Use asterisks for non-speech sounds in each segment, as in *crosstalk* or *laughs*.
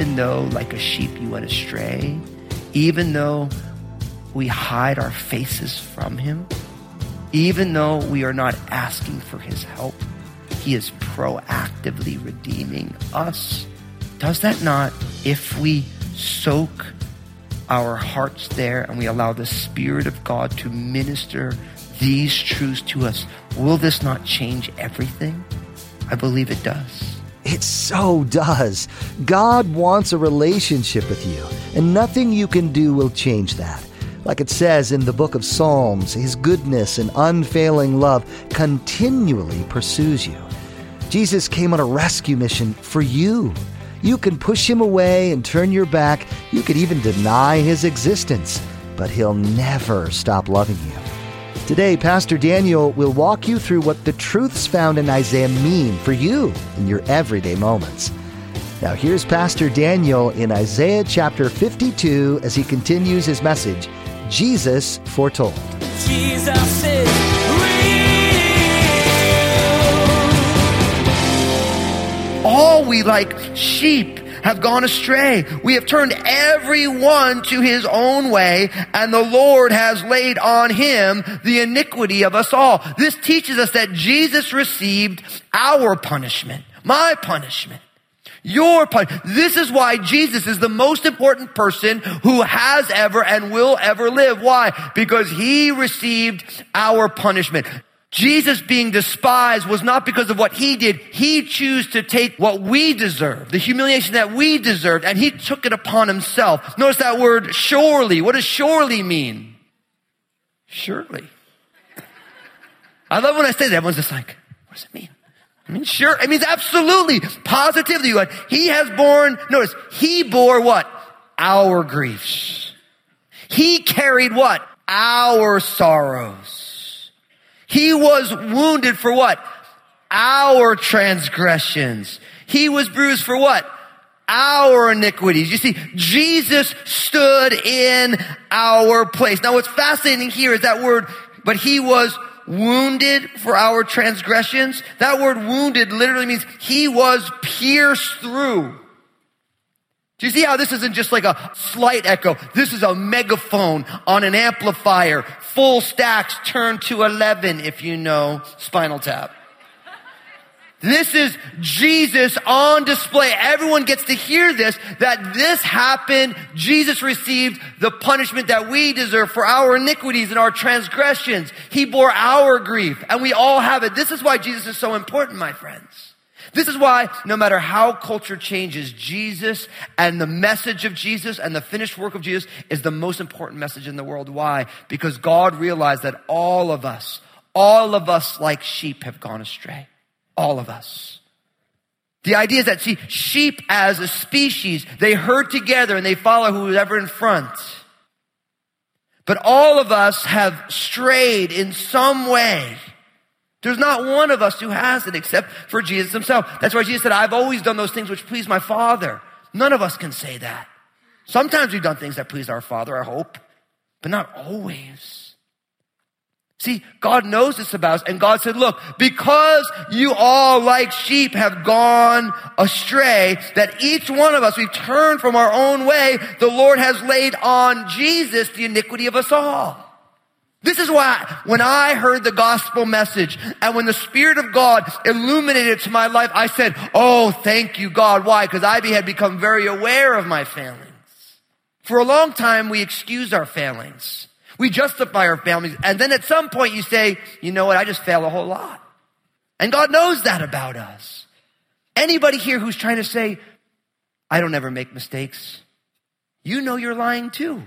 even though, like a sheep, you went astray, even though we hide our faces from Him, even though we are not asking for His help, He is proactively redeeming us. Does that not, if we soak our hearts there and we allow the Spirit of God to minister these truths to us, will this not change everything? I believe it does. It so does. God wants a relationship with you, and nothing you can do will change that. Like it says in the book of Psalms, His goodness and unfailing love continually pursues you. Jesus came on a rescue mission for you. You can push Him away and turn your back. You could even deny His existence, but He'll never stop loving you. Today, Pastor Daniel will walk you through what the truths found in Isaiah mean for you in your everyday moments. Now, here's Pastor Daniel in Isaiah chapter 52 as he continues his message Jesus Foretold. Jesus is real. all we like sheep have gone astray. We have turned everyone to his own way, and the Lord has laid on him the iniquity of us all. This teaches us that Jesus received our punishment, my punishment. Your punishment. This is why Jesus is the most important person who has ever and will ever live. Why? Because he received our punishment. Jesus being despised was not because of what he did. He chose to take what we deserve, the humiliation that we deserved, and he took it upon himself. Notice that word surely. What does surely mean? Surely. *laughs* I love when I say that. Everyone's just like, what does it mean? I mean, sure. It means absolutely, positively. He has borne, notice, he bore what? Our griefs. He carried what? Our sorrows. He was wounded for what? Our transgressions. He was bruised for what? Our iniquities. You see, Jesus stood in our place. Now what's fascinating here is that word, but he was wounded for our transgressions. That word wounded literally means he was pierced through. Do you see how this isn't just like a slight echo? This is a megaphone on an amplifier, full stacks turned to 11 if you know Spinal Tap. This is Jesus on display. Everyone gets to hear this, that this happened. Jesus received the punishment that we deserve for our iniquities and our transgressions. He bore our grief and we all have it. This is why Jesus is so important, my friends. This is why no matter how culture changes, Jesus and the message of Jesus and the finished work of Jesus is the most important message in the world. Why? Because God realized that all of us, all of us like sheep have gone astray. All of us. The idea is that, see, sheep as a species, they herd together and they follow whoever in front. But all of us have strayed in some way. There's not one of us who hasn't except for Jesus himself. That's why Jesus said, I've always done those things which please my Father. None of us can say that. Sometimes we've done things that please our Father, I hope, but not always. See, God knows this about us, and God said, look, because you all like sheep have gone astray, that each one of us, we've turned from our own way, the Lord has laid on Jesus the iniquity of us all. This is why when I heard the gospel message and when the Spirit of God illuminated to my life, I said, Oh, thank you, God. Why? Because I had become very aware of my failings. For a long time, we excused our failings. We justify our families. And then at some point you say, you know what? I just fail a whole lot. And God knows that about us. Anybody here who's trying to say, I don't ever make mistakes, you know you're lying too.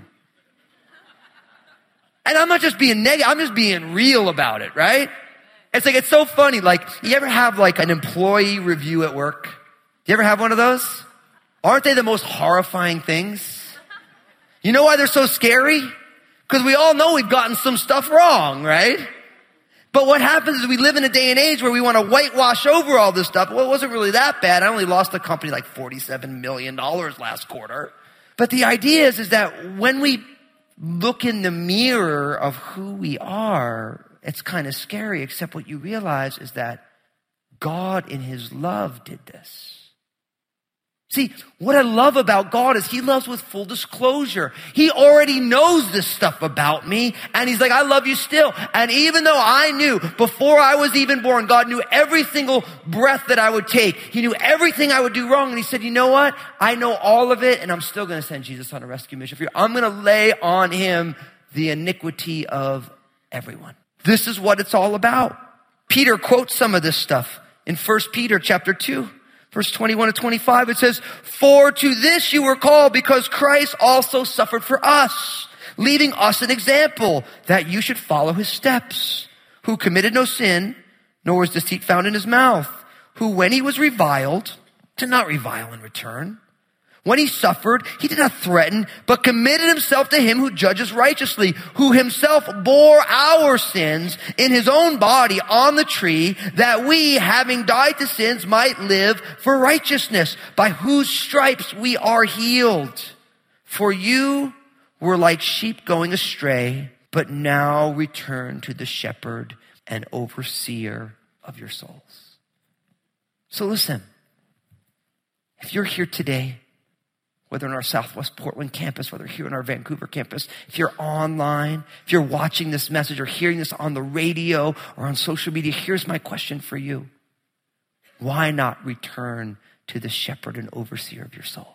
And I'm not just being negative, I'm just being real about it, right? It's like, it's so funny. Like, you ever have like an employee review at work? Do you ever have one of those? Aren't they the most horrifying things? You know why they're so scary? Because we all know we've gotten some stuff wrong, right? But what happens is we live in a day and age where we want to whitewash over all this stuff. Well, it wasn't really that bad. I only lost the company like $47 million last quarter. But the idea is, is that when we look in the mirror of who we are, it's kind of scary, except what you realize is that God in his love did this. See, what I love about God is He loves with full disclosure. He already knows this stuff about me, and He's like, I love you still. And even though I knew before I was even born, God knew every single breath that I would take. He knew everything I would do wrong, and He said, You know what? I know all of it, and I'm still going to send Jesus on a rescue mission for you. I'm going to lay on Him the iniquity of everyone. This is what it's all about. Peter quotes some of this stuff in 1 Peter chapter 2. Verse 21 to 25, it says, For to this you were called because Christ also suffered for us, leaving us an example that you should follow his steps, who committed no sin, nor was deceit found in his mouth, who when he was reviled, did not revile in return. When he suffered, he did not threaten, but committed himself to him who judges righteously, who himself bore our sins in his own body on the tree, that we, having died to sins, might live for righteousness, by whose stripes we are healed. For you were like sheep going astray, but now return to the shepherd and overseer of your souls. So listen, if you're here today, whether in our Southwest Portland campus, whether here in our Vancouver campus, if you're online, if you're watching this message or hearing this on the radio or on social media, here's my question for you. Why not return to the shepherd and overseer of your soul?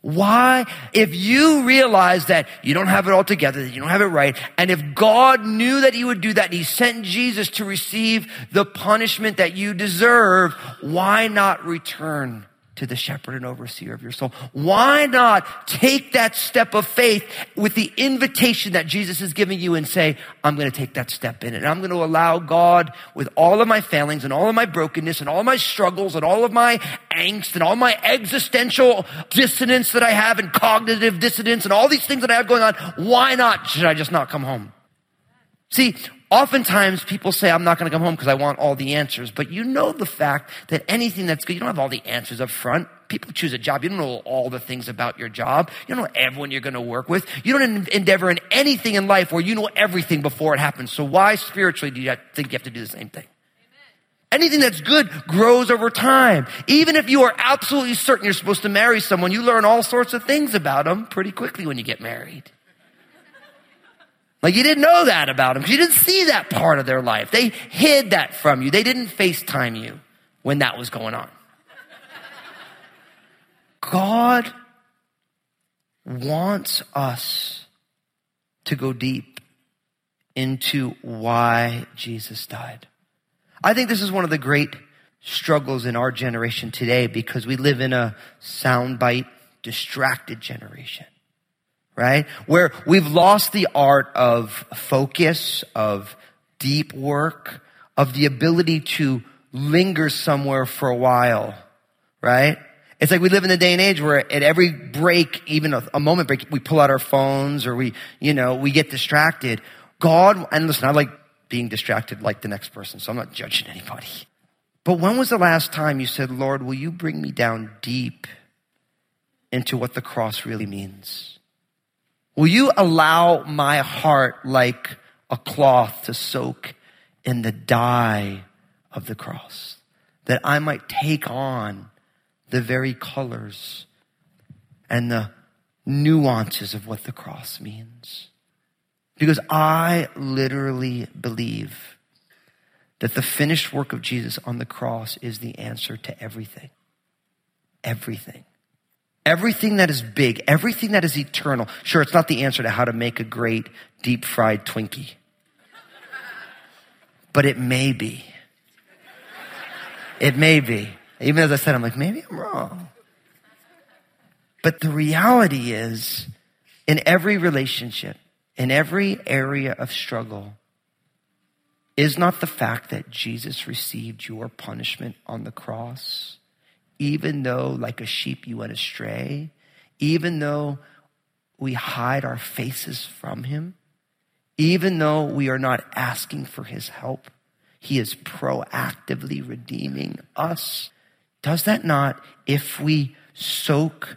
Why? If you realize that you don't have it all together, that you don't have it right, and if God knew that He would do that and He sent Jesus to receive the punishment that you deserve, why not return to the shepherd and overseer of your soul. Why not take that step of faith with the invitation that Jesus is giving you and say, I'm going to take that step in it. And I'm going to allow God with all of my failings and all of my brokenness and all my struggles and all of my angst and all my existential dissonance that I have and cognitive dissonance and all these things that I have going on. Why not? Should I just not come home? See, Oftentimes people say, I'm not going to come home because I want all the answers. But you know the fact that anything that's good, you don't have all the answers up front. People choose a job. You don't know all the things about your job. You don't know everyone you're going to work with. You don't endeavor in anything in life where you know everything before it happens. So why spiritually do you think you have to do the same thing? Anything that's good grows over time. Even if you are absolutely certain you're supposed to marry someone, you learn all sorts of things about them pretty quickly when you get married. Like you didn't know that about them you didn't see that part of their life. They hid that from you. They didn't FaceTime you when that was going on. God wants us to go deep into why Jesus died. I think this is one of the great struggles in our generation today because we live in a soundbite, distracted generation right? Where we've lost the art of focus, of deep work, of the ability to linger somewhere for a while, right? It's like we live in a day and age where at every break, even a, a moment break, we pull out our phones or we, you know, we get distracted. God, and listen, I like being distracted like the next person, so I'm not judging anybody. But when was the last time you said, Lord, will you bring me down deep into what the cross really means? Will you allow my heart like a cloth to soak in the dye of the cross? That I might take on the very colors and the nuances of what the cross means. Because I literally believe that the finished work of Jesus on the cross is the answer to everything. Everything. Everything that is big, everything that is eternal. Sure, it's not the answer to how to make a great deep fried Twinkie, but it may be. It may be. Even as I said, I'm like, maybe I'm wrong. But the reality is, in every relationship, in every area of struggle, is not the fact that Jesus received your punishment on the cross even though, like a sheep, you went astray, even though we hide our faces from him, Even though we are not asking for his help, he is proactively redeeming us. Does that not, if we soak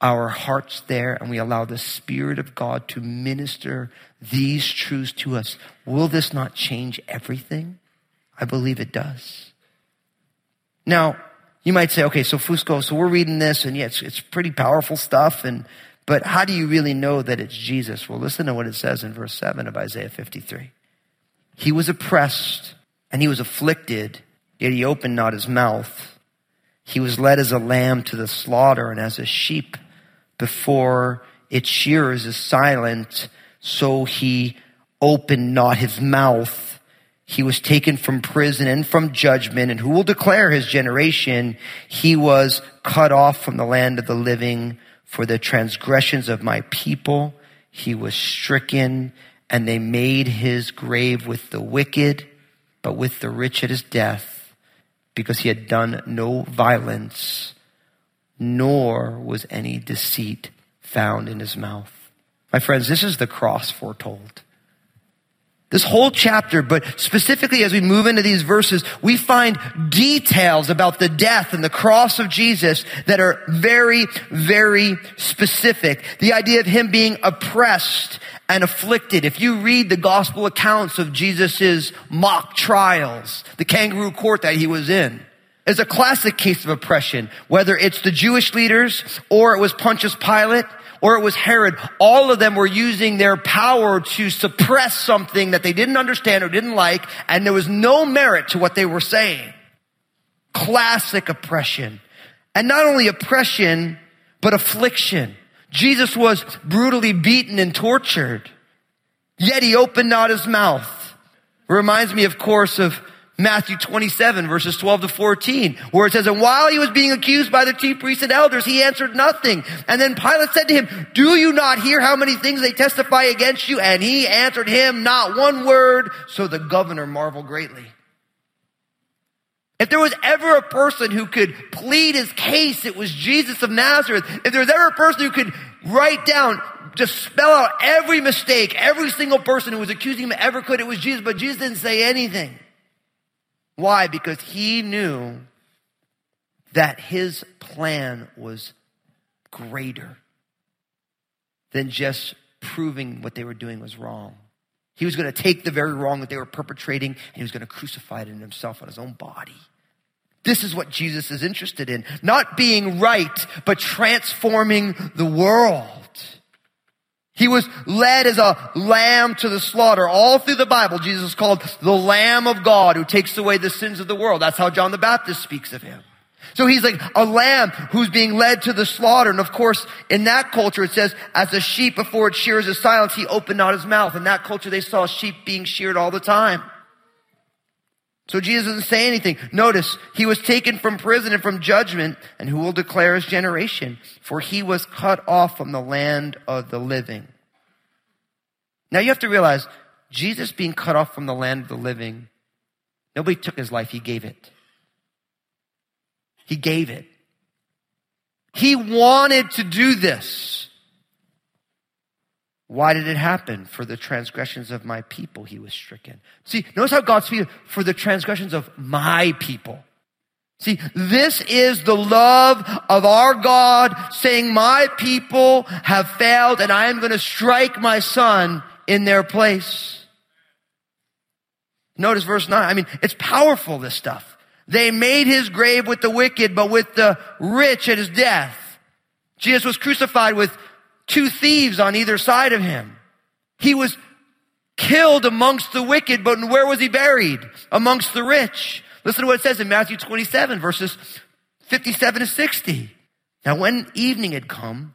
our hearts there and we allow the Spirit of God to minister these truths to us, will this not change everything? I believe it does. Now, you might say, okay, so Fusco, so we're reading this and yeah, it's, it's pretty powerful stuff. And, but how do you really know that it's Jesus? Well, listen to what it says in verse 7 of Isaiah 53. He was oppressed and he was afflicted, yet he opened not his mouth. He was led as a lamb to the slaughter and as a sheep before its shearers is silent, so he opened not his mouth. He was taken from prison and from judgment, and who will declare his generation? He was cut off from the land of the living for the transgressions of my people. He was stricken, and they made his grave with the wicked, but with the rich at his death, because he had done no violence nor was any deceit found in his mouth. My friends, this is the cross foretold. This whole chapter, but specifically as we move into these verses, we find details about the death and the cross of Jesus that are very, very specific. The idea of him being oppressed and afflicted. If you read the gospel accounts of Jesus' mock trials, the kangaroo court that he was in, is a classic case of oppression, whether it's the Jewish leaders or it was Pontius Pilate or it was Herod. All of them were using their power to suppress something that they didn't understand or didn't like, and there was no merit to what they were saying. Classic oppression. And not only oppression, but affliction. Jesus was brutally beaten and tortured, yet he opened not his mouth. It reminds me, of course, of Matthew 27 verses 12 to 14, where it says, and while he was being accused by the chief priests and elders, he answered nothing. And then Pilate said to him, do you not hear how many things they testify against you? And he answered him not one word. So the governor marveled greatly. If there was ever a person who could plead his case, it was Jesus of Nazareth. If there was ever a person who could write down, just spell out every mistake, every single person who was accusing him ever could, it was Jesus, but Jesus didn't say anything. Why? Because he knew that his plan was greater than just proving what they were doing was wrong. He was going to take the very wrong that they were perpetrating and he was going to crucify it in himself on his own body. This is what Jesus is interested in. Not being right, but transforming the world. He was led as a lamb to the slaughter. All through the Bible, Jesus is called the Lamb of God who takes away the sins of the world. That's how John the Baptist speaks of him. So he's like a lamb who's being led to the slaughter. And of course, in that culture, it says, as a sheep before its shears is silent, he opened not his mouth. In that culture, they saw sheep being sheared all the time. So Jesus doesn't say anything. Notice, he was taken from prison and from judgment, and who will declare his generation? For he was cut off from the land of the living. Now you have to realize, Jesus being cut off from the land of the living, nobody took his life, he gave it. He gave it. He wanted to do this. Why did it happen? For the transgressions of my people, he was stricken. See, notice how God speaks for the transgressions of my people. See, this is the love of our God saying, my people have failed and I am going to strike my son in their place. Notice verse 9. I mean, it's powerful, this stuff. They made his grave with the wicked, but with the rich at his death. Jesus was crucified with two thieves on either side of him. He was killed amongst the wicked, but where was he buried? Amongst the rich. Listen to what it says in Matthew 27 verses 57 to 60. Now when evening had come,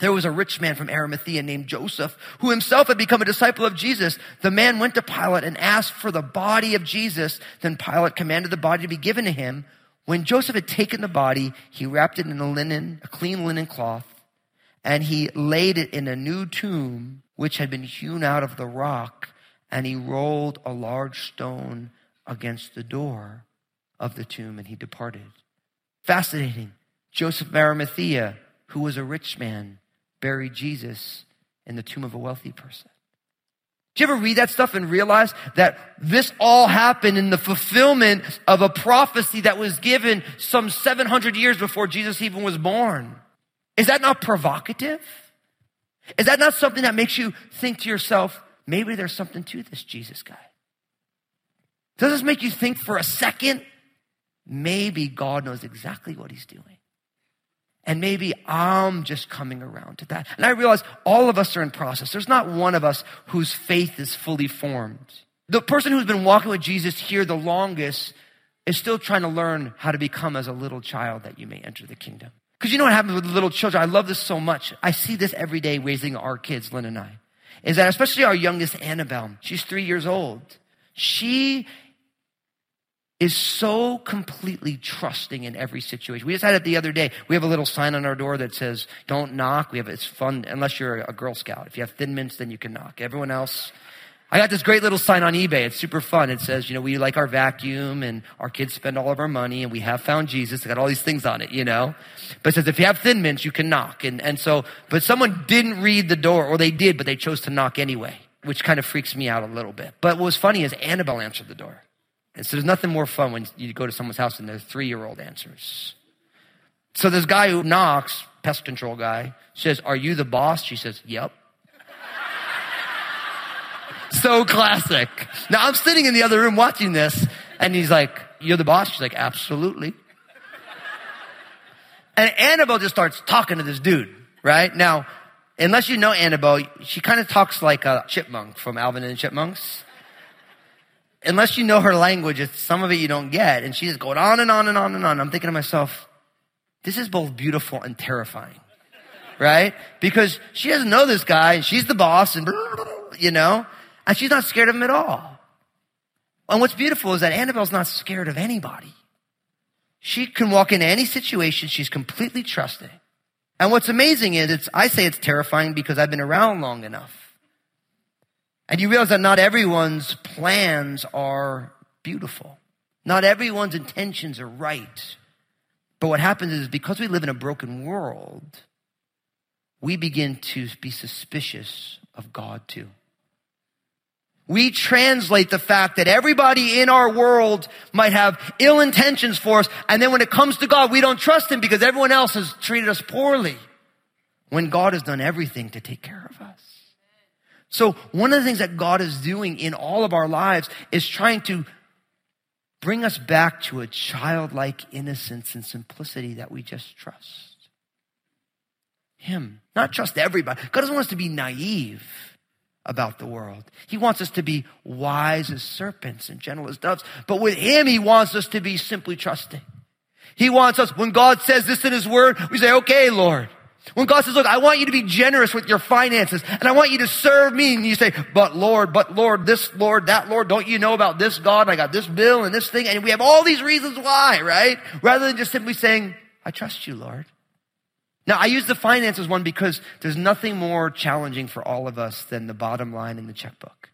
there was a rich man from Arimathea named Joseph who himself had become a disciple of Jesus. The man went to Pilate and asked for the body of Jesus. Then Pilate commanded the body to be given to him. When Joseph had taken the body, he wrapped it in a linen, a clean linen cloth and he laid it in a new tomb which had been hewn out of the rock, and he rolled a large stone against the door of the tomb, and he departed. Fascinating. Joseph of Arimathea, who was a rich man, buried Jesus in the tomb of a wealthy person. Do you ever read that stuff and realize that this all happened in the fulfillment of a prophecy that was given some 700 years before Jesus even was born? Is that not provocative? Is that not something that makes you think to yourself, maybe there's something to this Jesus guy? Does this make you think for a second? Maybe God knows exactly what he's doing. And maybe I'm just coming around to that. And I realize all of us are in process. There's not one of us whose faith is fully formed. The person who's been walking with Jesus here the longest is still trying to learn how to become as a little child that you may enter the kingdom. Because you know what happens with little children? I love this so much. I see this every day raising our kids, Lynn and I. Is that especially our youngest Annabelle, she's three years old. She is so completely trusting in every situation. We just had it the other day. We have a little sign on our door that says, don't knock. We have, it's fun unless you're a Girl Scout. If you have thin mints, then you can knock. Everyone else, I got this great little sign on eBay. It's super fun. It says, you know, we like our vacuum and our kids spend all of our money and we have found Jesus. It's got all these things on it, you know. But it says if you have thin mints, you can knock. And, and so, but someone didn't read the door or they did, but they chose to knock anyway, which kind of freaks me out a little bit. But what was funny is Annabelle answered the door. And so there's nothing more fun when you go to someone's house and their three year old answers. So this guy who knocks, pest control guy, says, Are you the boss? She says, Yep. So classic. Now I'm sitting in the other room watching this, and he's like, You're the boss? She's like, Absolutely. And Annabelle just starts talking to this dude, right? Now, unless you know Annabelle, she kind of talks like a chipmunk from Alvin and the Chipmunks unless you know her language, it's some of it you don't get. And she's going on and on and on and on. I'm thinking to myself, this is both beautiful and terrifying, right? Because she doesn't know this guy and she's the boss and, you know, and she's not scared of him at all. And what's beautiful is that Annabelle's not scared of anybody. She can walk into any situation. She's completely trusting. And what's amazing is it's, I say it's terrifying because I've been around long enough. And you realize that not everyone's plans are beautiful. Not everyone's intentions are right. But what happens is because we live in a broken world, we begin to be suspicious of God too. We translate the fact that everybody in our world might have ill intentions for us, and then when it comes to God, we don't trust Him because everyone else has treated us poorly. When God has done everything to take care of us. So one of the things that God is doing in all of our lives is trying to bring us back to a childlike innocence and simplicity that we just trust. Him, not trust everybody. God doesn't want us to be naive about the world. He wants us to be wise as serpents and gentle as doves. But with Him, He wants us to be simply trusting. He wants us, when God says this in His Word, we say, okay, Lord. When God says, look, I want you to be generous with your finances and I want you to serve me. And you say, but Lord, but Lord, this Lord, that Lord, don't you know about this God? I got this bill and this thing. And we have all these reasons why, right? Rather than just simply saying, I trust you, Lord. Now, I use the finances one because there's nothing more challenging for all of us than the bottom line in the checkbook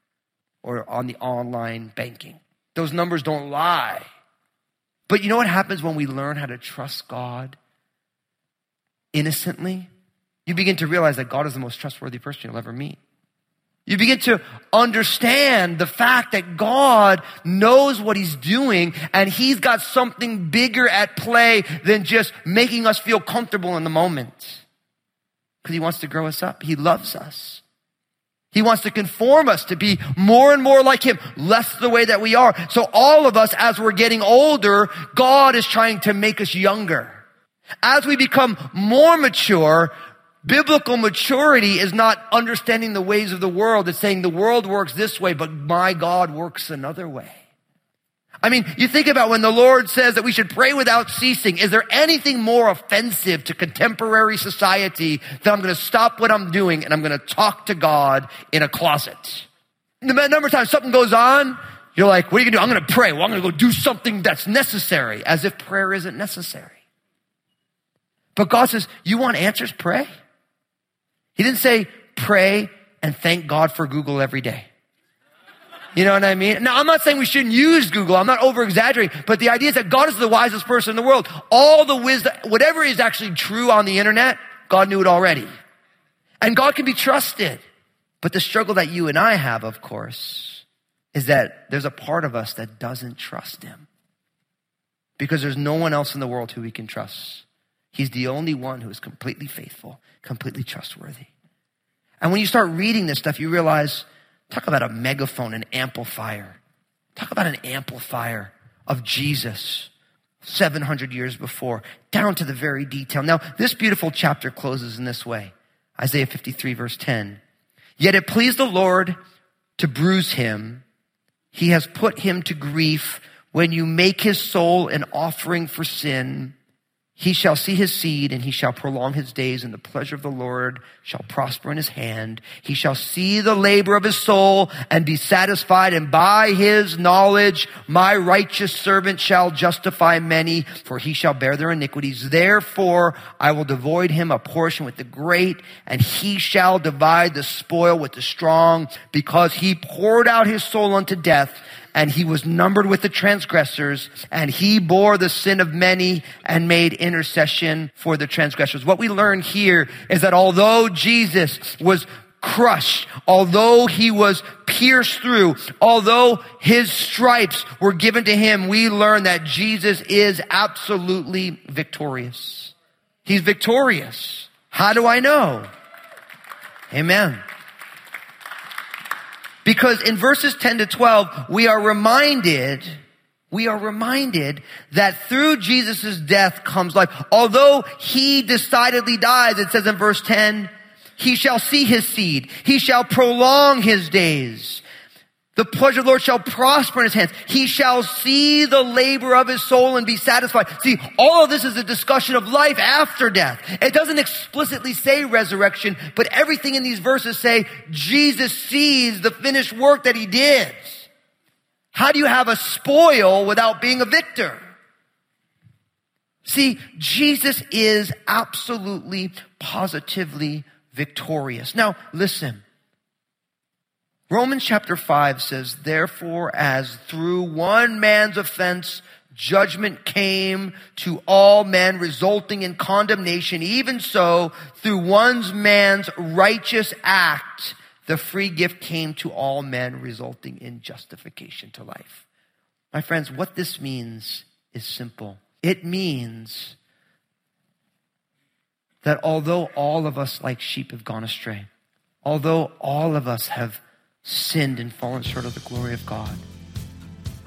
or on the online banking. Those numbers don't lie. But you know what happens when we learn how to trust God innocently, you begin to realize that God is the most trustworthy person you'll ever meet. You begin to understand the fact that God knows what He's doing and He's got something bigger at play than just making us feel comfortable in the moment. Because He wants to grow us up. He loves us. He wants to conform us to be more and more like Him, less the way that we are. So all of us, as we're getting older, God is trying to make us younger. As we become more mature, biblical maturity is not understanding the ways of the world. It's saying the world works this way, but my God works another way. I mean, you think about when the Lord says that we should pray without ceasing. Is there anything more offensive to contemporary society than I'm going to stop what I'm doing and I'm going to talk to God in a closet? The number of times something goes on, you're like, what are you going to do? I'm going to pray. Well, I'm going to go do something that's necessary as if prayer isn't necessary. But God says, you want answers? Pray. He didn't say pray and thank God for Google every day. You know what I mean? Now, I'm not saying we shouldn't use Google. I'm not over exaggerating, but the idea is that God is the wisest person in the world. All the wisdom, whatever is actually true on the internet, God knew it already. And God can be trusted. But the struggle that you and I have, of course, is that there's a part of us that doesn't trust him. Because there's no one else in the world who we can trust. He's the only one who is completely faithful, completely trustworthy. And when you start reading this stuff, you realize talk about a megaphone, an amplifier. Talk about an amplifier of Jesus 700 years before, down to the very detail. Now, this beautiful chapter closes in this way Isaiah 53, verse 10. Yet it pleased the Lord to bruise him. He has put him to grief when you make his soul an offering for sin. He shall see his seed and he shall prolong his days and the pleasure of the Lord shall prosper in his hand. He shall see the labor of his soul and be satisfied and by his knowledge my righteous servant shall justify many for he shall bear their iniquities. Therefore I will devoid him a portion with the great and he shall divide the spoil with the strong because he poured out his soul unto death and he was numbered with the transgressors, and he bore the sin of many and made intercession for the transgressors. What we learn here is that although Jesus was crushed, although he was pierced through, although his stripes were given to him, we learn that Jesus is absolutely victorious. He's victorious. How do I know? Amen. Because in verses 10 to 12, we are reminded, we are reminded that through Jesus' death comes life. Although he decidedly dies, it says in verse 10, he shall see his seed. He shall prolong his days. The pleasure of the Lord shall prosper in his hands. He shall see the labor of his soul and be satisfied. See, all of this is a discussion of life after death. It doesn't explicitly say resurrection, but everything in these verses say Jesus sees the finished work that he did. How do you have a spoil without being a victor? See, Jesus is absolutely, positively victorious. Now, listen. Romans chapter 5 says, Therefore, as through one man's offense, judgment came to all men, resulting in condemnation, even so, through one man's righteous act, the free gift came to all men, resulting in justification to life. My friends, what this means is simple. It means that although all of us like sheep have gone astray, although all of us have sinned and fallen short of the glory of God.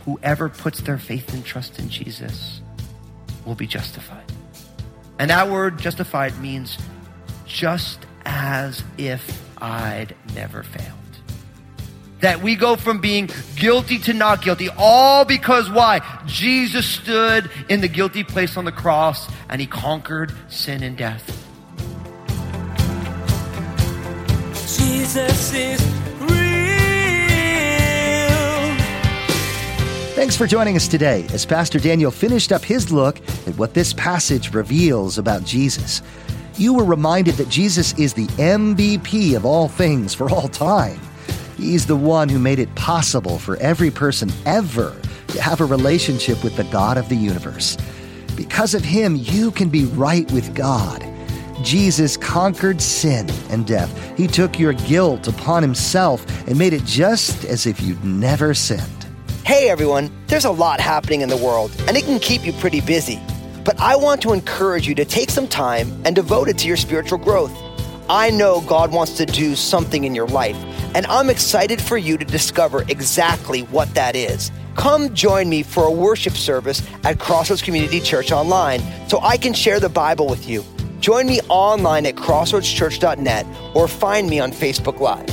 Whoever puts their faith and trust in Jesus will be justified. And that word justified means just as if I'd never failed. That we go from being guilty to not guilty, all because why? Jesus stood in the guilty place on the cross and he conquered sin and death. Jesus is Thanks for joining us today as Pastor Daniel finished up his look at what this passage reveals about Jesus. You were reminded that Jesus is the MVP of all things for all time. He's the one who made it possible for every person ever to have a relationship with the God of the universe. Because of him, you can be right with God. Jesus conquered sin and death. He took your guilt upon himself and made it just as if you'd never sinned. Hey everyone, there's a lot happening in the world, and it can keep you pretty busy. But I want to encourage you to take some time and devote it to your spiritual growth. I know God wants to do something in your life, and I'm excited for you to discover exactly what that is. Come join me for a worship service at Crossroads Community Church online so I can share the Bible with you. Join me online at crossroadschurch.net or find me on Facebook Live.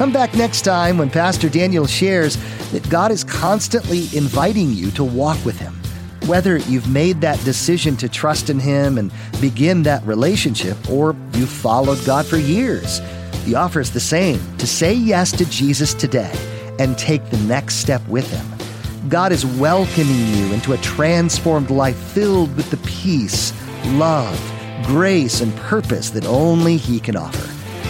Come back next time when Pastor Daniel shares that God is constantly inviting you to walk with Him. Whether you've made that decision to trust in Him and begin that relationship, or you've followed God for years, the offer is the same to say yes to Jesus today and take the next step with Him. God is welcoming you into a transformed life filled with the peace, love, grace, and purpose that only He can offer.